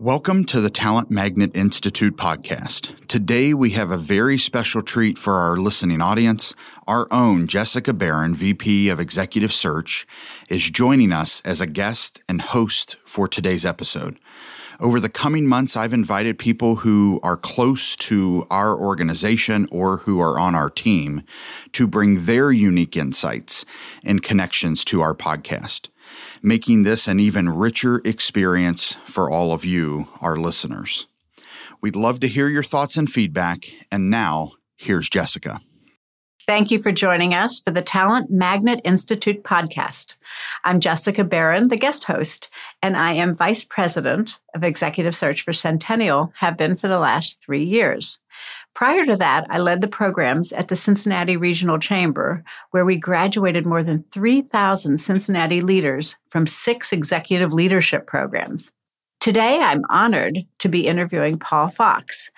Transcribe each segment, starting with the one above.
Welcome to the Talent Magnet Institute podcast. Today we have a very special treat for our listening audience. Our own Jessica Barron, VP of Executive Search, is joining us as a guest and host for today's episode. Over the coming months, I've invited people who are close to our organization or who are on our team to bring their unique insights and connections to our podcast making this an even richer experience for all of you, our listeners. We'd love to hear your thoughts and feedback. And now, here's Jessica. Thank you for joining us for the Talent Magnet Institute podcast. I'm Jessica Barron, the guest host, and I am Vice President of Executive Search for Centennial, have been for the last three years. Prior to that, I led the programs at the Cincinnati Regional Chamber, where we graduated more than 3,000 Cincinnati leaders from six executive leadership programs. Today, I'm honored to be interviewing Paul Fox,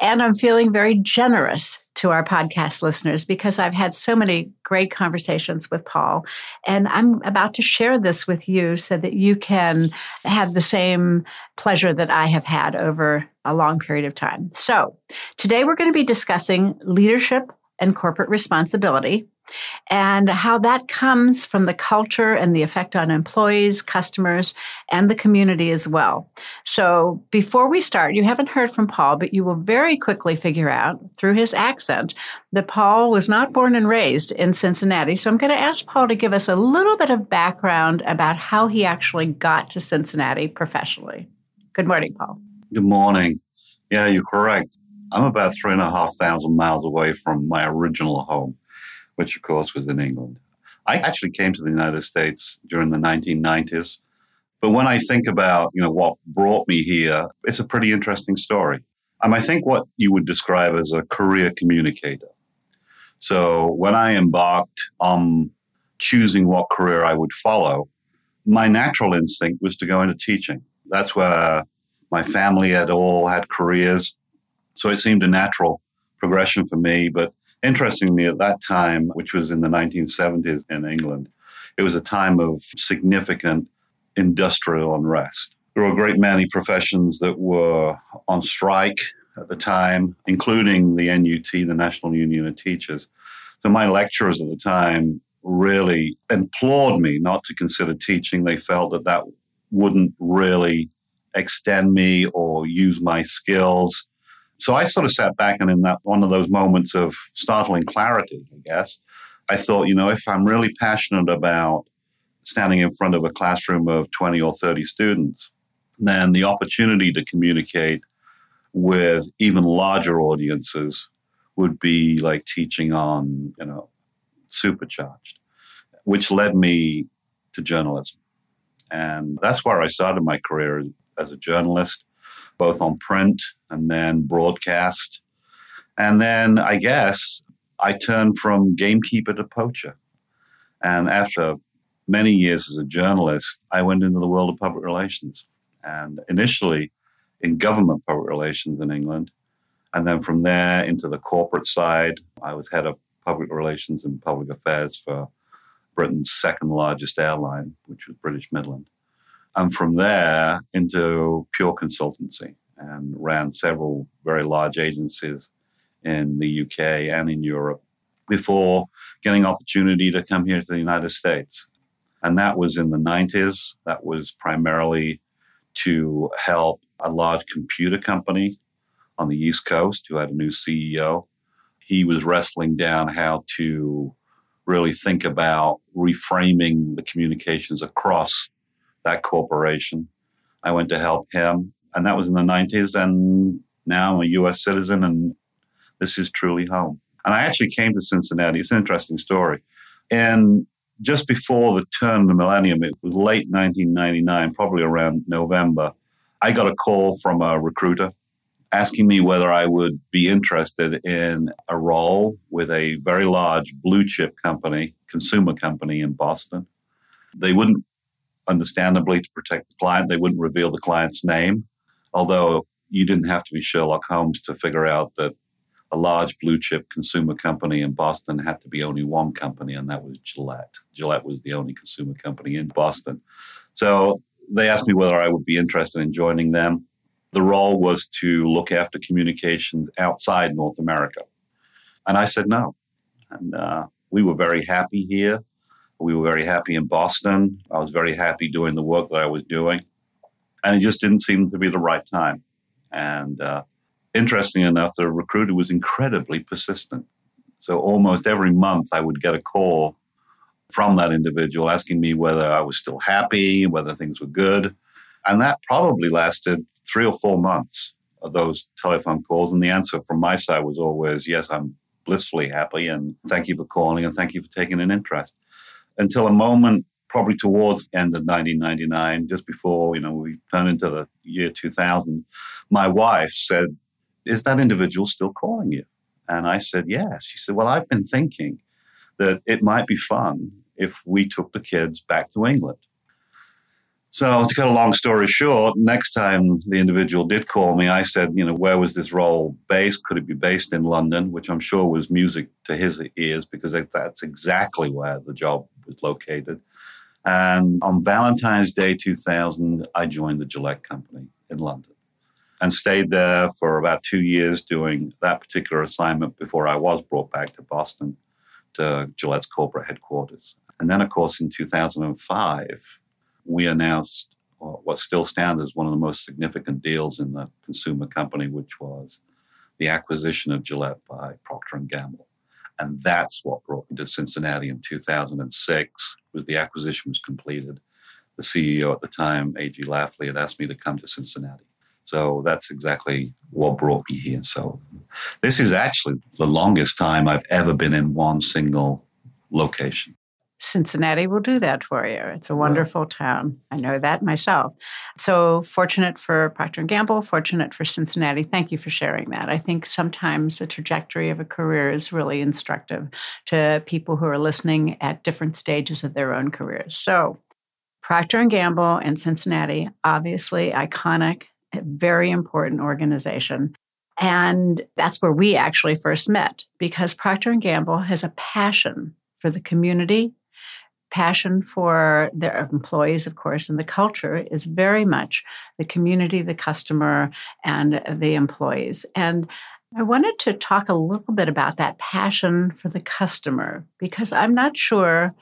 and I'm feeling very generous to our podcast listeners because I've had so many great conversations with Paul. And I'm about to share this with you so that you can have the same pleasure that I have had over a long period of time. So today we're going to be discussing leadership and corporate responsibility and how that comes from the culture and the effect on employees, customers, and the community as well. So, before we start, you haven't heard from Paul, but you will very quickly figure out through his accent that Paul was not born and raised in Cincinnati. So, I'm going to ask Paul to give us a little bit of background about how he actually got to Cincinnati professionally. Good morning, Paul. Good morning. Yeah, you're correct. I'm about three and a half thousand miles away from my original home which of course was in England. I actually came to the United States during the 1990s. But when I think about, you know, what brought me here, it's a pretty interesting story. Um, I think what you would describe as a career communicator. So when I embarked on choosing what career I would follow, my natural instinct was to go into teaching. That's where my family had all had careers. So it seemed a natural progression for me. But Interestingly, at that time, which was in the 1970s in England, it was a time of significant industrial unrest. There were a great many professions that were on strike at the time, including the NUT, the National Union of Teachers. So my lecturers at the time really implored me not to consider teaching. They felt that that wouldn't really extend me or use my skills. So I sort of sat back and in that one of those moments of startling clarity, I guess, I thought, you know, if I'm really passionate about standing in front of a classroom of 20 or 30 students, then the opportunity to communicate with even larger audiences would be like teaching on, you know, supercharged, which led me to journalism. And that's where I started my career as a journalist both on print and then broadcast. And then I guess I turned from gamekeeper to poacher. And after many years as a journalist, I went into the world of public relations. And initially in government public relations in England. And then from there into the corporate side, I was head of public relations and public affairs for Britain's second largest airline, which was British Midland and from there into pure consultancy and ran several very large agencies in the UK and in Europe before getting opportunity to come here to the United States. And that was in the 90s. That was primarily to help a large computer company on the East Coast who had a new CEO. He was wrestling down how to really think about reframing the communications across that corporation. I went to help him, and that was in the 90s. And now I'm a U.S. citizen, and this is truly home. And I actually came to Cincinnati. It's an interesting story. And just before the turn of the millennium, it was late 1999, probably around November, I got a call from a recruiter asking me whether I would be interested in a role with a very large blue chip company, consumer company in Boston. They wouldn't, understandably, to protect the client, they wouldn't reveal the client's name, although you didn't have to be Sherlock Holmes to figure out that a large blue chip consumer company in Boston had to be only one company, and that was Gillette. Gillette was the only consumer company in Boston. So they asked me whether I would be interested in joining them. The role was to look after communications outside North America. And I said no. And uh, we were very happy here. We were very happy in Boston. I was very happy doing the work that I was doing. And it just didn't seem to be the right time. And uh, interestingly enough, the recruiter was incredibly persistent. So almost every month I would get a call from that individual asking me whether I was still happy, whether things were good. And that probably lasted three or four months of those telephone calls. And the answer from my side was always, yes, I'm blissfully happy. And thank you for calling and thank you for taking an interest. Until a moment, probably towards the end of 1999, just before, you know, we turned into the year 2000, my wife said, is that individual still calling you? And I said, yes. She said, well, I've been thinking that it might be fun if we took the kids back to England. So, to cut a long story short, next time the individual did call me, I said, you know, where was this role based? Could it be based in London? Which I'm sure was music to his ears because that's exactly where the job was located. And on Valentine's Day 2000, I joined the Gillette Company in London and stayed there for about two years doing that particular assignment before I was brought back to Boston to Gillette's corporate headquarters. And then, of course, in 2005, we announced what still stands as one of the most significant deals in the consumer company, which was the acquisition of Gillette by Procter & Gamble. And that's what brought me to Cincinnati in 2006, was the acquisition was completed. The CEO at the time, A.G. Lafley, had asked me to come to Cincinnati. So that's exactly what brought me here. So this is actually the longest time I've ever been in one single location. Cincinnati will do that for you. It's a wonderful right. town. I know that myself. So fortunate for Procter and Gamble, fortunate for Cincinnati. Thank you for sharing that. I think sometimes the trajectory of a career is really instructive to people who are listening at different stages of their own careers. So Procter and Gamble and Cincinnati, obviously iconic very important organization. And that's where we actually first met because Procter & Gamble has a passion for the community, passion for their employees, of course, and the culture is very much the community, the customer, and the employees. And I wanted to talk a little bit about that passion for the customer because I'm not sure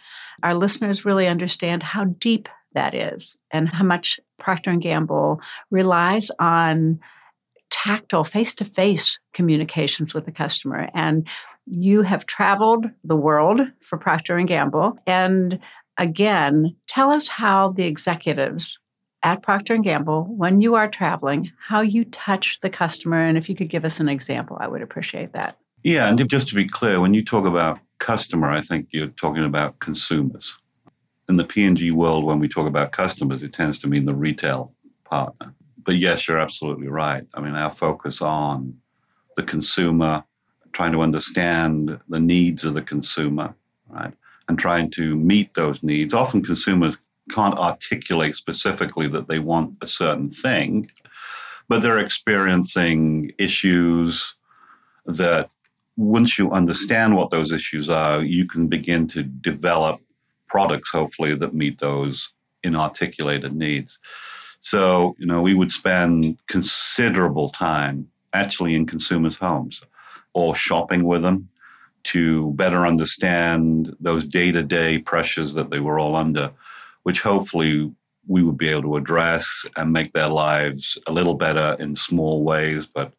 our listeners really understand how deep that is and how much Procter & Gamble relies on tactile face-to-face communications with the customer and you have traveled the world for Procter & Gamble and again tell us how the executives at Procter & Gamble when you are traveling how you touch the customer and if you could give us an example I would appreciate that. Yeah, and just to be clear when you talk about customer I think you're talking about consumers in the P&G world, when we talk about customers, it tends to mean the retail partner. But yes, you're absolutely right. I mean, our focus on the consumer, trying to understand the needs of the consumer, right? And trying to meet those needs. Often consumers can't articulate specifically that they want a certain thing, but they're experiencing issues that once you understand what those issues are, you can begin to develop products, hopefully, that meet those inarticulated needs. So, you know, we would spend considerable time actually in consumers' homes or shopping with them to better understand those day to day pressures that they were all under, which hopefully we would be able to address and make their lives a little better in small ways, but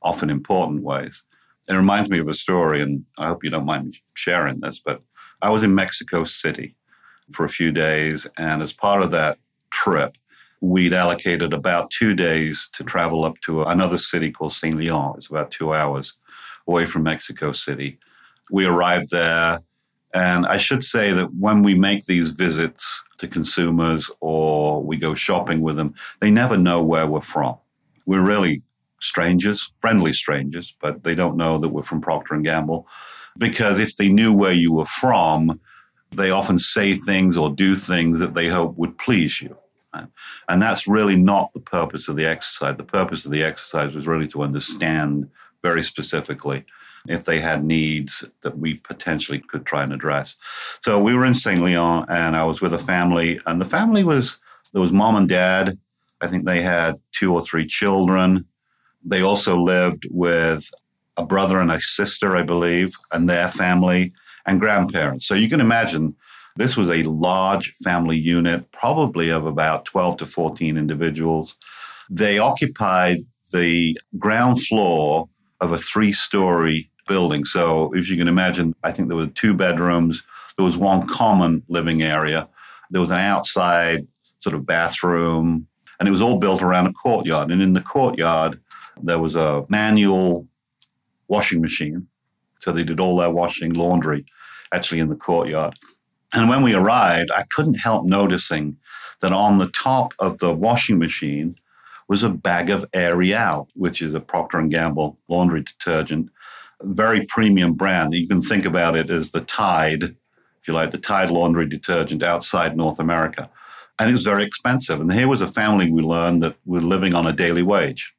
often important ways. It reminds me of a story, and I hope you don't mind me sharing this, but I was in Mexico City for a few days. And as part of that trip, we'd allocated about two days to travel up to another city called St. Leon. It's about two hours away from Mexico City. We arrived there. And I should say that when we make these visits to consumers or we go shopping with them, they never know where we're from. We're really strangers, friendly strangers, but they don't know that we're from Procter and Gamble because if they knew where you were from, they often say things or do things that they hope would please you. And that's really not the purpose of the exercise. The purpose of the exercise was really to understand very specifically if they had needs that we potentially could try and address. So we were in St. Leon and I was with a family, and the family was there was mom and dad. I think they had two or three children. They also lived with a brother and a sister, I believe, and their family and grandparents. So you can imagine this was a large family unit, probably of about 12 to 14 individuals. They occupied the ground floor of a three story building. So, if you can imagine, I think there were two bedrooms, there was one common living area, there was an outside sort of bathroom, and it was all built around a courtyard. And in the courtyard, there was a manual washing machine. So they did all their washing, laundry, actually in the courtyard. And when we arrived, I couldn't help noticing that on the top of the washing machine was a bag of Ariel, which is a Procter and Gamble laundry detergent, very premium brand. You can think about it as the Tide, if you like, the Tide laundry detergent outside North America. And it was very expensive. And here was a family we learned that were living on a daily wage.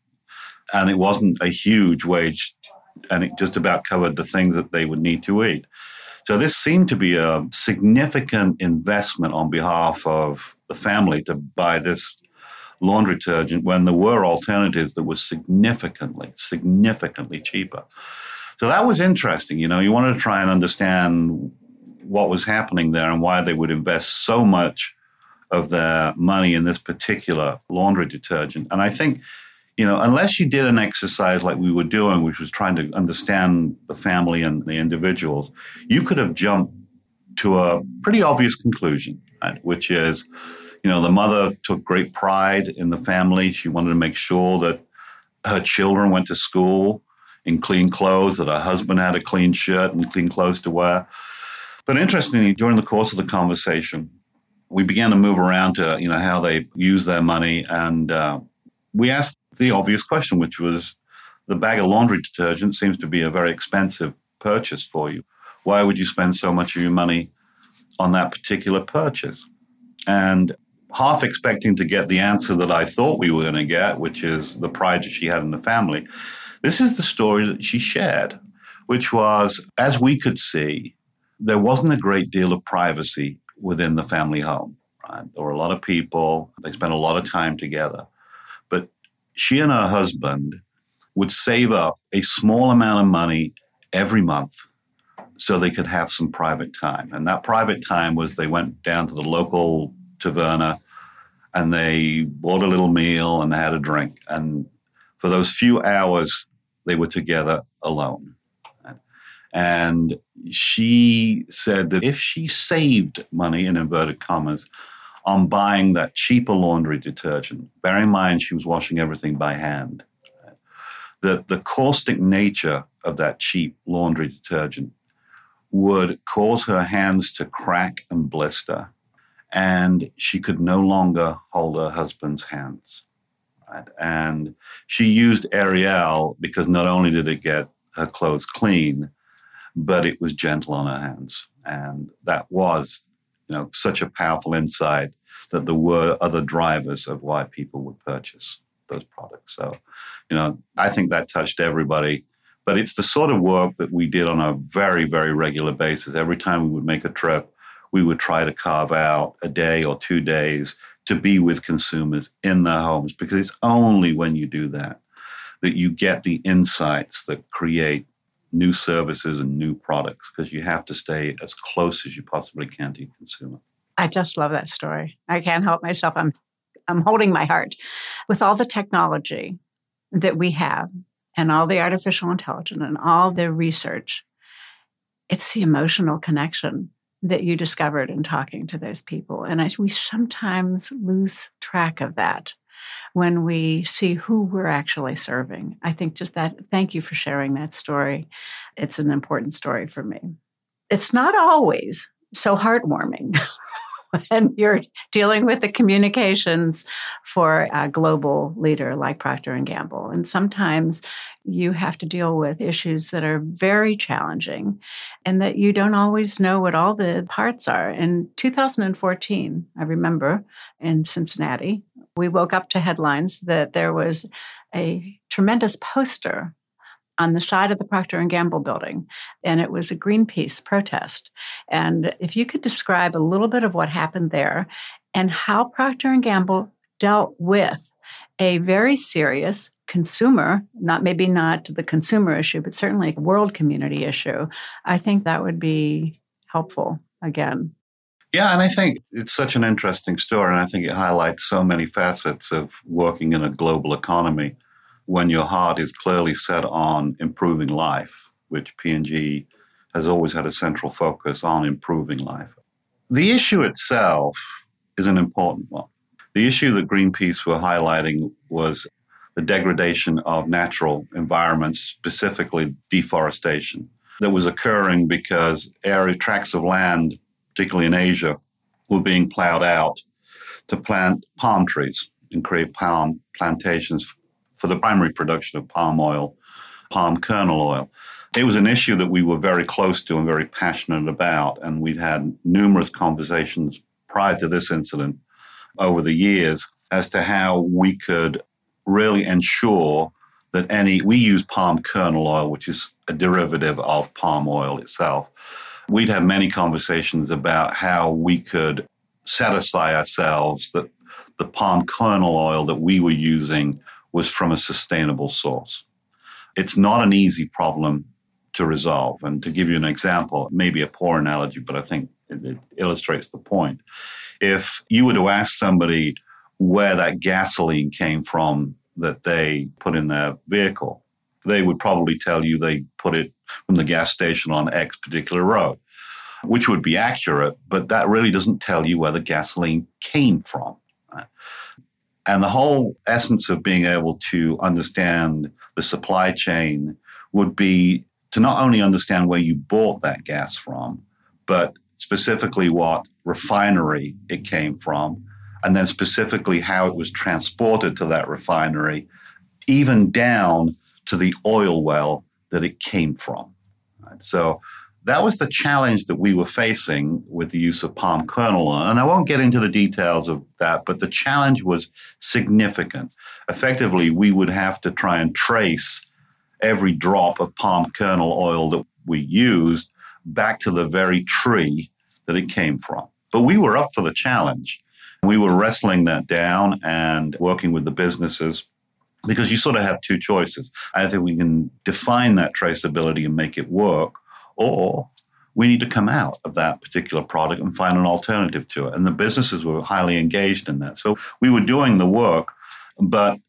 And it wasn't a huge wage, and it just about covered the things that they would need to eat. So this seemed to be a significant investment on behalf of the family to buy this laundry detergent when there were alternatives that were significantly, significantly cheaper. So that was interesting. You know, you wanted to try and understand what was happening there and why they would invest so much of their money in this particular laundry detergent. And I think you know, unless you did an exercise like we were doing, which was trying to understand the family and the individuals, you could have jumped to a pretty obvious conclusion, right? which is, you know, the mother took great pride in the family. She wanted to make sure that her children went to school in clean clothes, that her husband had a clean shirt and clean clothes to wear. But interestingly, during the course of the conversation, we began to move around to, you know, how they use their money. And uh, we asked the obvious question, which was the bag of laundry detergent seems to be a very expensive purchase for you. Why would you spend so much of your money on that particular purchase? And half expecting to get the answer that I thought we were going to get, which is the pride that she had in the family. This is the story that she shared, which was, as we could see, there wasn't a great deal of privacy within the family home. Right? There were a lot of people, they spent a lot of time together she and her husband would save up a small amount of money every month so they could have some private time. And that private time was they went down to the local taverna and they bought a little meal and had a drink. And for those few hours, they were together alone. And she said that if she saved money, in inverted commas, on buying that cheaper laundry detergent. Bear in mind, she was washing everything by hand. The, the caustic nature of that cheap laundry detergent would cause her hands to crack and blister, and she could no longer hold her husband's hands. Right? And she used Ariel because not only did it get her clothes clean, but it was gentle on her hands. And that was you know, such a powerful insight that there were other drivers of why people would purchase those products. So, you know, I think that touched everybody. But it's the sort of work that we did on a very, very regular basis. Every time we would make a trip, we would try to carve out a day or two days to be with consumers in their homes because it's only when you do that that you get the insights that create new services and new products because you have to stay as close as you possibly can to your consumer. I just love that story. I can't help myself. I'm I'm holding my heart. With all the technology that we have and all the artificial intelligence and all the research, it's the emotional connection that you discovered in talking to those people. And I, we sometimes lose track of that when we see who we're actually serving. I think just that, thank you for sharing that story. It's an important story for me. It's not always so heartwarming when you're dealing with the communications for a global leader like Procter and Gamble. And sometimes you have to deal with issues that are very challenging and that you don't always know what all the parts are. In 2014, I remember in Cincinnati, we woke up to headlines that there was a tremendous poster on the side of the Procter and Gamble building and it was a Greenpeace protest. And if you could describe a little bit of what happened there and how Procter and Gamble dealt with a very serious consumer, not maybe not the consumer issue, but certainly a world community issue, I think that would be helpful again. Yeah, and I think it's such an interesting story, and I think it highlights so many facets of working in a global economy when your heart is clearly set on improving life, which P&G has always had a central focus on improving life. The issue itself is an important one. The issue that Greenpeace were highlighting was the degradation of natural environments, specifically deforestation, that was occurring because area tracts of land, particularly in Asia, were being plowed out to plant palm trees and create palm plantations for the primary production of palm oil, palm kernel oil. It was an issue that we were very close to and very passionate about, and we'd had numerous conversations prior to this incident over the years as to how we could really ensure that any we use palm kernel oil, which is a derivative of palm oil itself. We'd have many conversations about how we could satisfy ourselves that the palm kernel oil that we were using was from a sustainable source. It's not an easy problem to resolve. And to give you an example, maybe a poor analogy, but I think it, illustrates the point. If you were to ask somebody where that gasoline came from that they put in their vehicle, they would probably tell you they put it from the gas station on X particular road, which would be accurate, but that really doesn't tell you where the gasoline came from. And the whole essence of being able to understand the supply chain would be to not only understand where you bought that gas from, but specifically what refinery it came from, and then specifically how it was transported to that refinery, even down to the oil well that it came from. Right? So that was the challenge that we were facing with the use of palm kernel oil. And I won't get into the details of that, but the challenge was significant. Effectively, we would have to try and trace every drop of palm kernel oil that we used back to the very tree that it came from. But we were up for the challenge. We were wrestling that down and working with the businesses because you sort of have two choices. Either we can define that traceability and make it work, or we need to come out of that particular product and find an alternative to it. And the businesses were highly engaged in that. So we were doing the work, but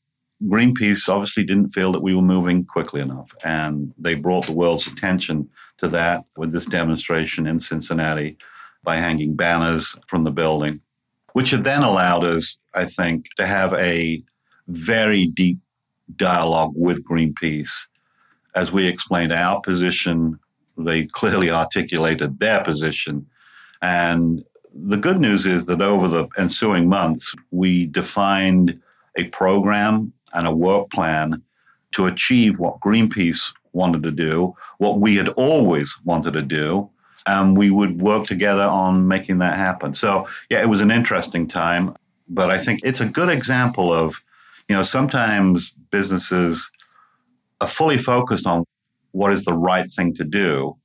Greenpeace obviously didn't feel that we were moving quickly enough. And they brought the world's attention to that with this demonstration in Cincinnati by hanging banners from the building, which had then allowed us, I think, to have a very deep dialogue with Greenpeace as we explained our position they clearly articulated their position. And the good news is that over the ensuing months, we defined a program and a work plan to achieve what Greenpeace wanted to do, what we had always wanted to do, and we would work together on making that happen. So, yeah, it was an interesting time, but I think it's a good example of, you know, sometimes businesses are fully focused on what is the right thing to do.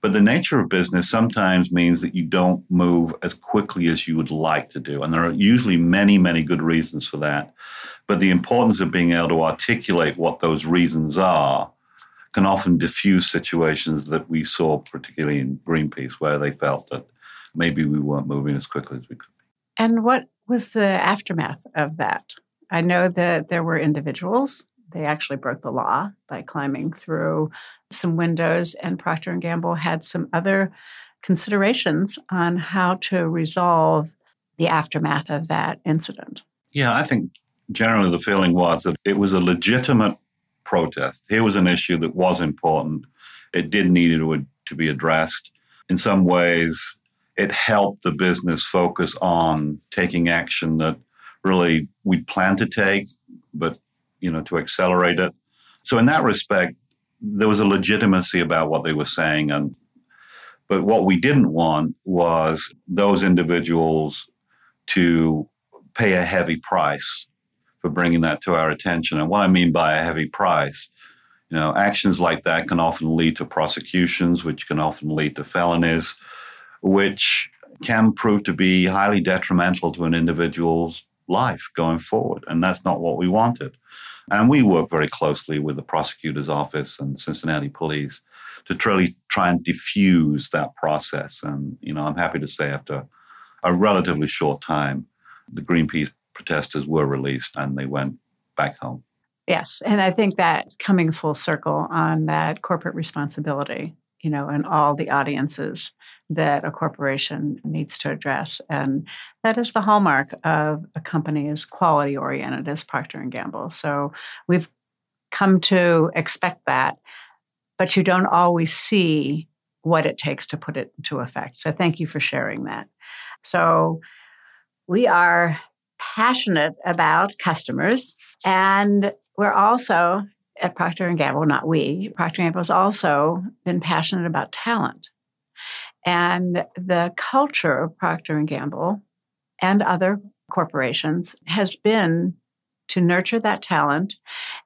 But the nature of business sometimes means that you don't move as quickly as you would like to do. And there are usually many, many good reasons for that. But the importance of being able to articulate what those reasons are can often diffuse situations that we saw, particularly in Greenpeace, where they felt that maybe we weren't moving as quickly as we could. Be. And what was the aftermath of that? I know that there were individuals they actually broke the law by climbing through some windows, and Procter and Gamble had some other considerations on how to resolve the aftermath of that incident. Yeah, I think generally the feeling was that it was a legitimate protest. Here was an issue that was important. It did need to, to be addressed. In some ways, it helped the business focus on taking action that really we'd planned to take, but you know, to accelerate it. So in that respect, there was a legitimacy about what they were saying. And but what we didn't want was those individuals to pay a heavy price for bringing that to our attention. And what I mean by a heavy price, you know, actions like that can often lead to prosecutions, which can often lead to felonies, which can prove to be highly detrimental to an individual's life going forward. And that's not what we wanted. And we work very closely with the prosecutor's office and Cincinnati police to truly try and diffuse that process. And, you know, I'm happy to say after a relatively short time, the Greenpeace protesters were released and they went back home. Yes. And I think that coming full circle on that corporate responsibility you know, and all the audiences that a corporation needs to address. And that is the hallmark of a company as quality oriented as Procter and Gamble. So we've come to expect that, but you don't always see what it takes to put it into effect. So thank you for sharing that. So we are passionate about customers and we're also at Procter and Gamble, not we, Procter and Gamble has also been passionate about talent. And the culture of Procter and Gamble and other corporations has been to nurture that talent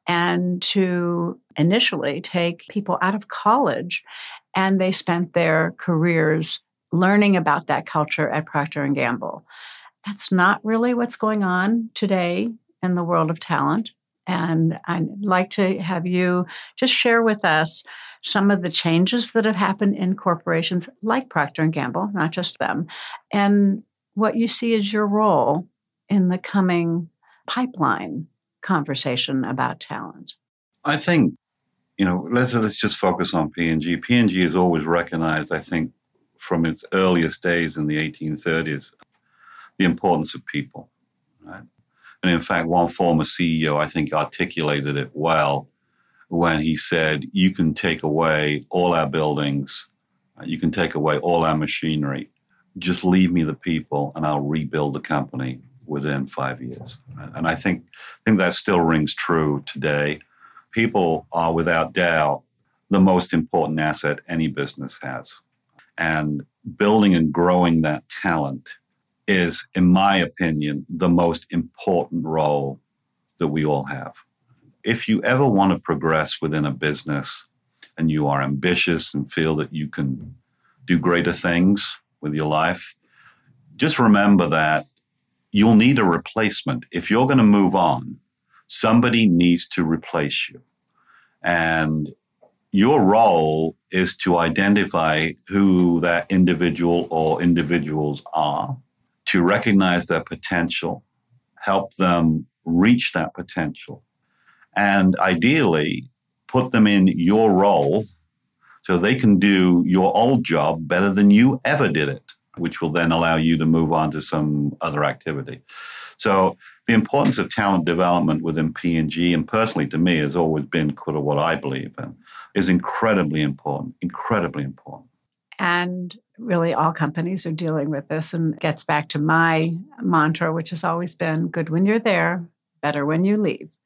and to initially take people out of college and they spent their careers learning about that culture at Procter and Gamble. That's not really what's going on today in the world of talent. And I'd like to have you just share with us some of the changes that have happened in corporations like Procter and Gamble, not just them, and what you see as your role in the coming pipeline conversation about talent. I think, you know, let's let's just focus on P&G. P&G is always recognized, I think, from its earliest days in the 1830s, the importance of people. Right? And in fact, one former CEO, I think, articulated it well when he said, You can take away all our buildings, uh, you can take away all our machinery, just leave me the people, and I'll rebuild the company within five years. And I think, I think that still rings true today. People are without doubt the most important asset any business has. And building and growing that talent is, in my opinion, the most important role that we all have. If you ever want to progress within a business and you are ambitious and feel that you can do greater things with your life, just remember that you'll need a replacement. If you're going to move on, somebody needs to replace you. And your role is to identify who that individual or individuals are to recognize their potential, help them reach that potential, and ideally put them in your role so they can do your old job better than you ever did it, which will then allow you to move on to some other activity. So the importance of talent development within P&G and personally to me has always been sort of what I believe in is incredibly important, incredibly important. And really, all companies are dealing with this and gets back to my mantra, which has always been good when you're there, better when you leave.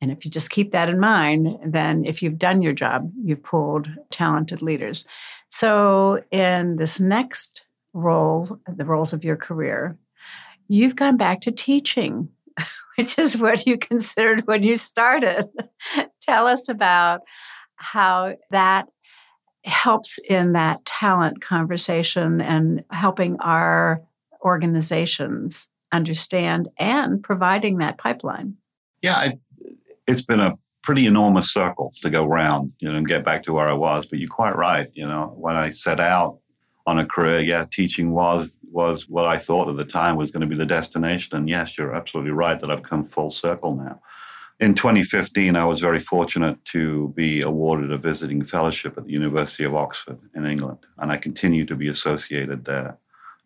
And if you just keep that in mind, then if you've done your job, you've pulled talented leaders. So, in this next role, the roles of your career, you've gone back to teaching, which is what you considered when you started. Tell us about how that helps in that talent conversation and helping our organizations understand and providing that pipeline. Yeah, it's been a pretty enormous circle to go round, you know, and get back to where I was. But you're quite right. You know, when I set out on a career, yeah, teaching was was what I thought at the time was going to be the destination. And yes, you're absolutely right that I've come full circle now in 2015, I was very fortunate to be awarded a visiting fellowship at the University of Oxford in England, and I continue to be associated there.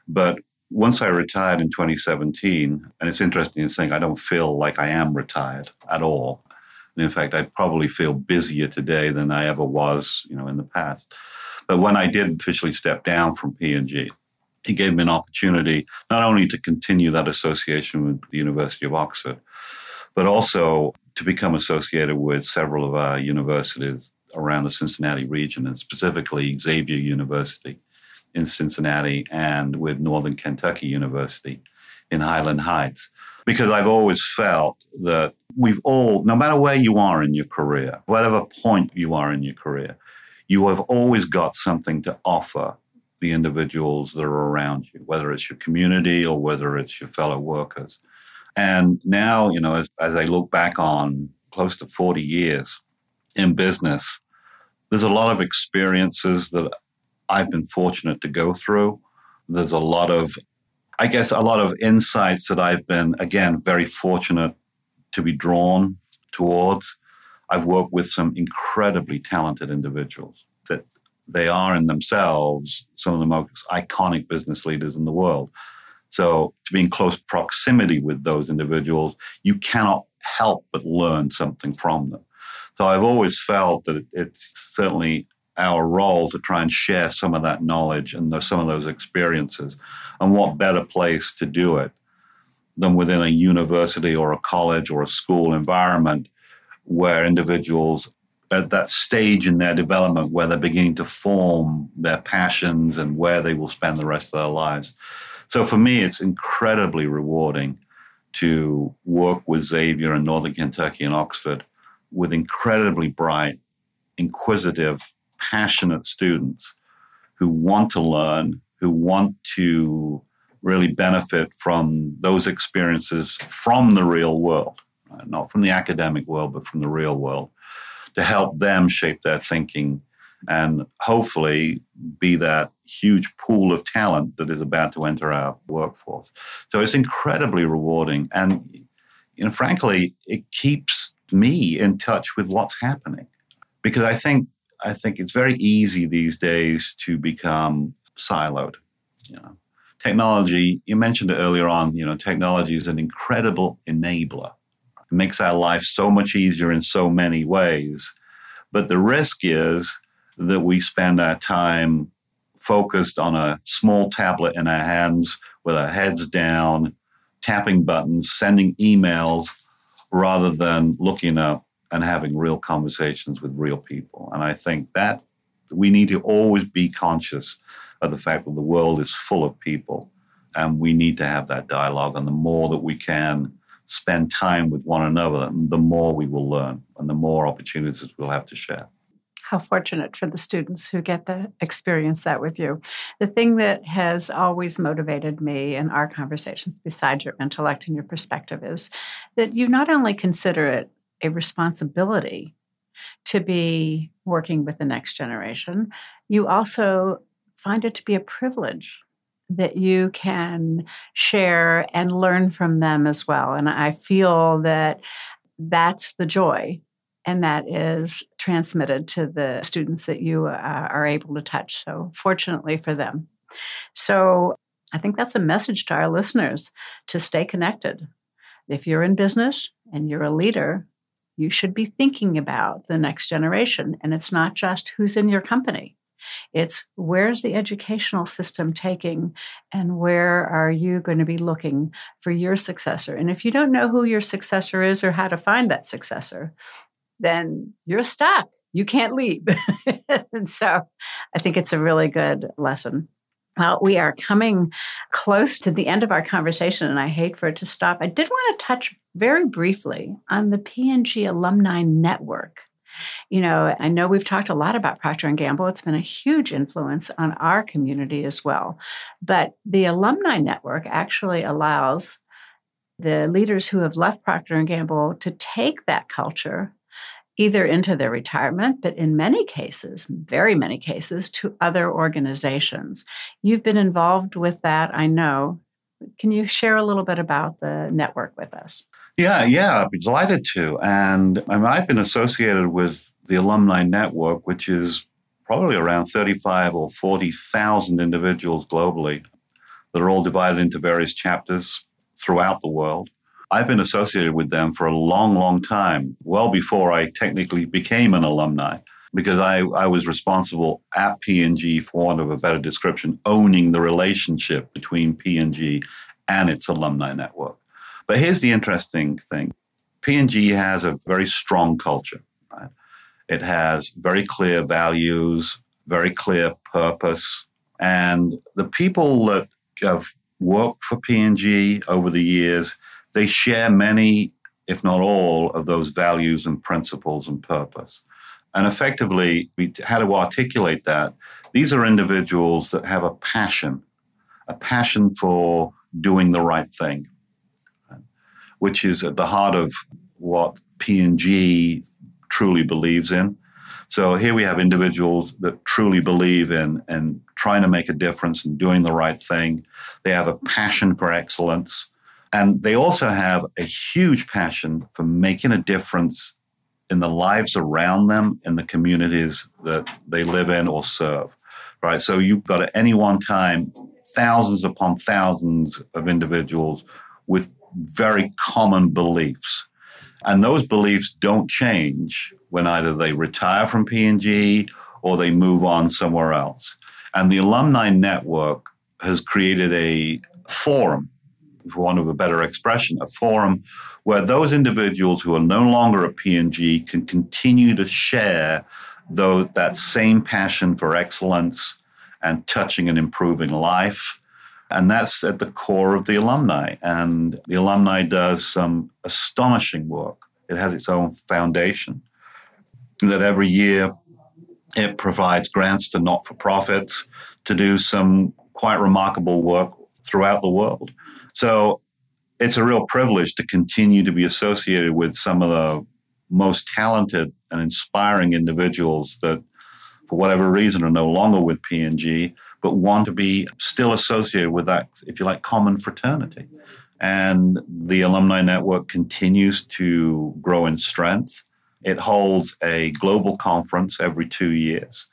But once I retired in 2017, and it's interesting to think I don't feel like I am retired at all. And in fact, I probably feel busier today than I ever was, you know, in the past. But when I did officially step down from P&G, he gave me an opportunity not only to continue that association with the University of Oxford, but also to become associated with several of our universities around the Cincinnati region, and specifically Xavier University in Cincinnati and with Northern Kentucky University in Highland Heights. Because I've always felt that we've all, no matter where you are in your career, whatever point you are in your career, you have always got something to offer the individuals that are around you, whether it's your community or whether it's your fellow workers. And now, you know, as, as I look back on close to 40 years in business, there's a lot of experiences that I've been fortunate to go through. There's a lot of, I guess, a lot of insights that I've been, again, very fortunate to be drawn towards. I've worked with some incredibly talented individuals that they are in themselves some of the most iconic business leaders in the world. So, to be in close proximity with those individuals, you cannot help but learn something from them. So, I've always felt that it's certainly our role to try and share some of that knowledge and some of those experiences. And what better place to do it than within a university or a college or a school environment where individuals at that stage in their development where they're beginning to form their passions and where they will spend the rest of their lives. So for me, it's incredibly rewarding to work with Xavier in Northern Kentucky and Oxford with incredibly bright, inquisitive, passionate students who want to learn, who want to really benefit from those experiences from the real world, right? not from the academic world, but from the real world, to help them shape their thinking and hopefully be that huge pool of talent that is about to enter our workforce. So it's incredibly rewarding. And, you know, frankly, it keeps me in touch with what's happening because I think I think it's very easy these days to become siloed. You know, technology. You mentioned it earlier on. You know, technology is an incredible enabler. It makes our life so much easier in so many ways. But the risk is that we spend our time focused on a small tablet in our hands with our heads down, tapping buttons, sending emails, rather than looking up and having real conversations with real people. And I think that we need to always be conscious of the fact that the world is full of people and we need to have that dialogue. And the more that we can spend time with one another, the more we will learn and the more opportunities we'll have to share. How fortunate for the students who get to experience that with you. The thing that has always motivated me in our conversations, besides your intellect and your perspective, is that you not only consider it a responsibility to be working with the next generation, you also find it to be a privilege that you can share and learn from them as well. And I feel that that's the joy and that is transmitted to the students that you uh, are able to touch. So, fortunately for them. So, I think that's a message to our listeners to stay connected. If you're in business and you're a leader, you should be thinking about the next generation. And it's not just who's in your company, it's where's the educational system taking and where are you going to be looking for your successor. And if you don't know who your successor is or how to find that successor, then you're stuck. You can't leave. and so I think it's a really good lesson. Well, we are coming close to the end of our conversation, and I hate for it to stop. I did want to touch very briefly on the P&G Alumni Network. You know, I know we've talked a lot about Procter and Gamble. It's been a huge influence on our community as well. But the Alumni Network actually allows the leaders who have left Procter and Gamble to take that culture either into their retirement, but in many cases, very many cases, to other organizations. You've been involved with that, I know. Can you share a little bit about the network with us? Yeah, yeah, I'd be delighted to. And I mean, I've been associated with the Alumni Network, which is probably around 35 or 40,000 individuals globally that are all divided into various chapters throughout the world. I've been associated with them for a long, long time, well before I technically became an alumni. because I, I was responsible at P&G, for want of a better description, owning the relationship between P&G and its alumni network. But here's the interesting thing. P&G has a very strong culture. Right? It has very clear values, very clear purpose, and the people that have worked for P&G over the years, they share many, if not all, of those values and principles and purpose. And effectively, we had to articulate that. These are individuals that have a passion, a passion for doing the right thing, which is at the heart of what P&G truly believes in. So here we have individuals that truly believe in and trying to make a difference and doing the right thing. They have a passion for excellence. And they also have a huge passion for making a difference in the lives around them in the communities that they live in or serve. Right. So you've got at any one time thousands upon thousands of individuals with very common beliefs. And those beliefs don't change when either they retire from P&G or they move on somewhere else. And the alumni network has created a forum, for want of a better expression, a forum where those individuals who are no longer at P&G can continue to share those, that same passion for excellence and touching and improving life and that's at the core of the alumni. And the alumni does some astonishing work. It has its own foundation that every year it provides grants to not for profits to do some quite remarkable work throughout the world. So it's a real privilege to continue to be associated with some of the most talented and inspiring individuals that, for whatever reason, are no longer with P&G, but want to be still associated with that, if you like, common fraternity. And the Alumni Network continues to grow in strength. It holds a global conference every two years.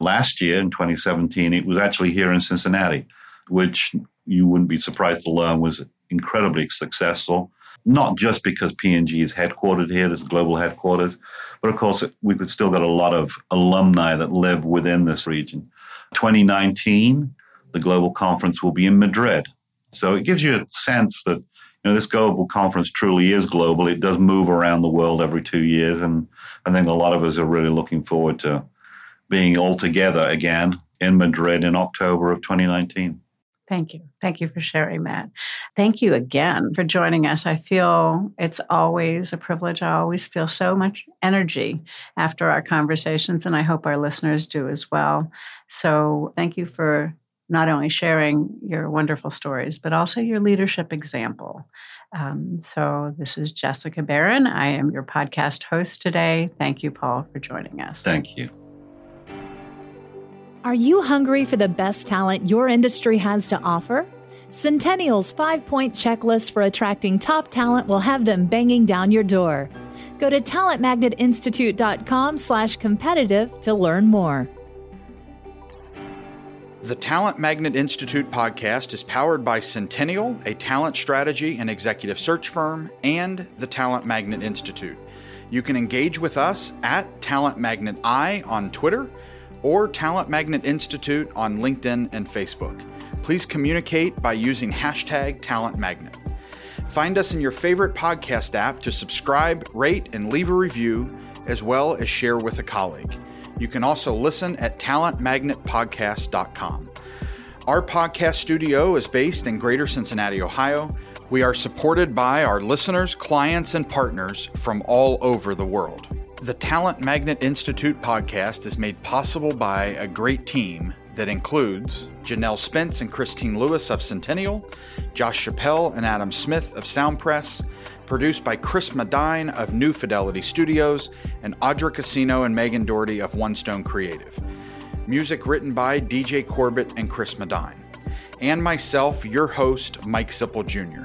Last year, in 2017, it was actually here in Cincinnati, which you wouldn't be surprised to learn was incredibly successful. Not just because P&G is headquartered here, this global headquarters, but of course we've still got a lot of alumni that live within this region. 2019, the global conference will be in Madrid. So it gives you a sense that you know this global conference truly is global. It does move around the world every two years, and I think a lot of us are really looking forward to being all together again in Madrid in October of 2019. Thank you. Thank you for sharing that. Thank you again for joining us. I feel it's always a privilege. I always feel so much energy after our conversations, and I hope our listeners do as well. So, thank you for not only sharing your wonderful stories, but also your leadership example. Um, so, this is Jessica Barron. I am your podcast host today. Thank you, Paul, for joining us. Thank you. Are you hungry for the best talent your industry has to offer? Centennial's five point checklist for attracting top talent will have them banging down your door. Go to talentmagnetinstitute.com slash competitive to learn more. The Talent Magnet Institute podcast is powered by Centennial, a talent strategy and executive search firm, and the Talent Magnet Institute. You can engage with us at Talent Magnet I on Twitter or Talent Magnet Institute on LinkedIn and Facebook. Please communicate by using hashtag Talent Magnet. Find us in your favorite podcast app to subscribe, rate, and leave a review, as well as share with a colleague. You can also listen at talentmagnetpodcast.com. Our podcast studio is based in Greater Cincinnati, Ohio. We are supported by our listeners, clients, and partners from all over the world. The Talent Magnet Institute podcast is made possible by a great team that includes Janelle Spence and Christine Lewis of Centennial, Josh Chappelle and Adam Smith of Soundpress, produced by Chris Madine of New Fidelity Studios, and Audra Casino and Megan Doherty of One Stone Creative. Music written by DJ Corbett and Chris Madine. And myself, your host, Mike Sipple Jr.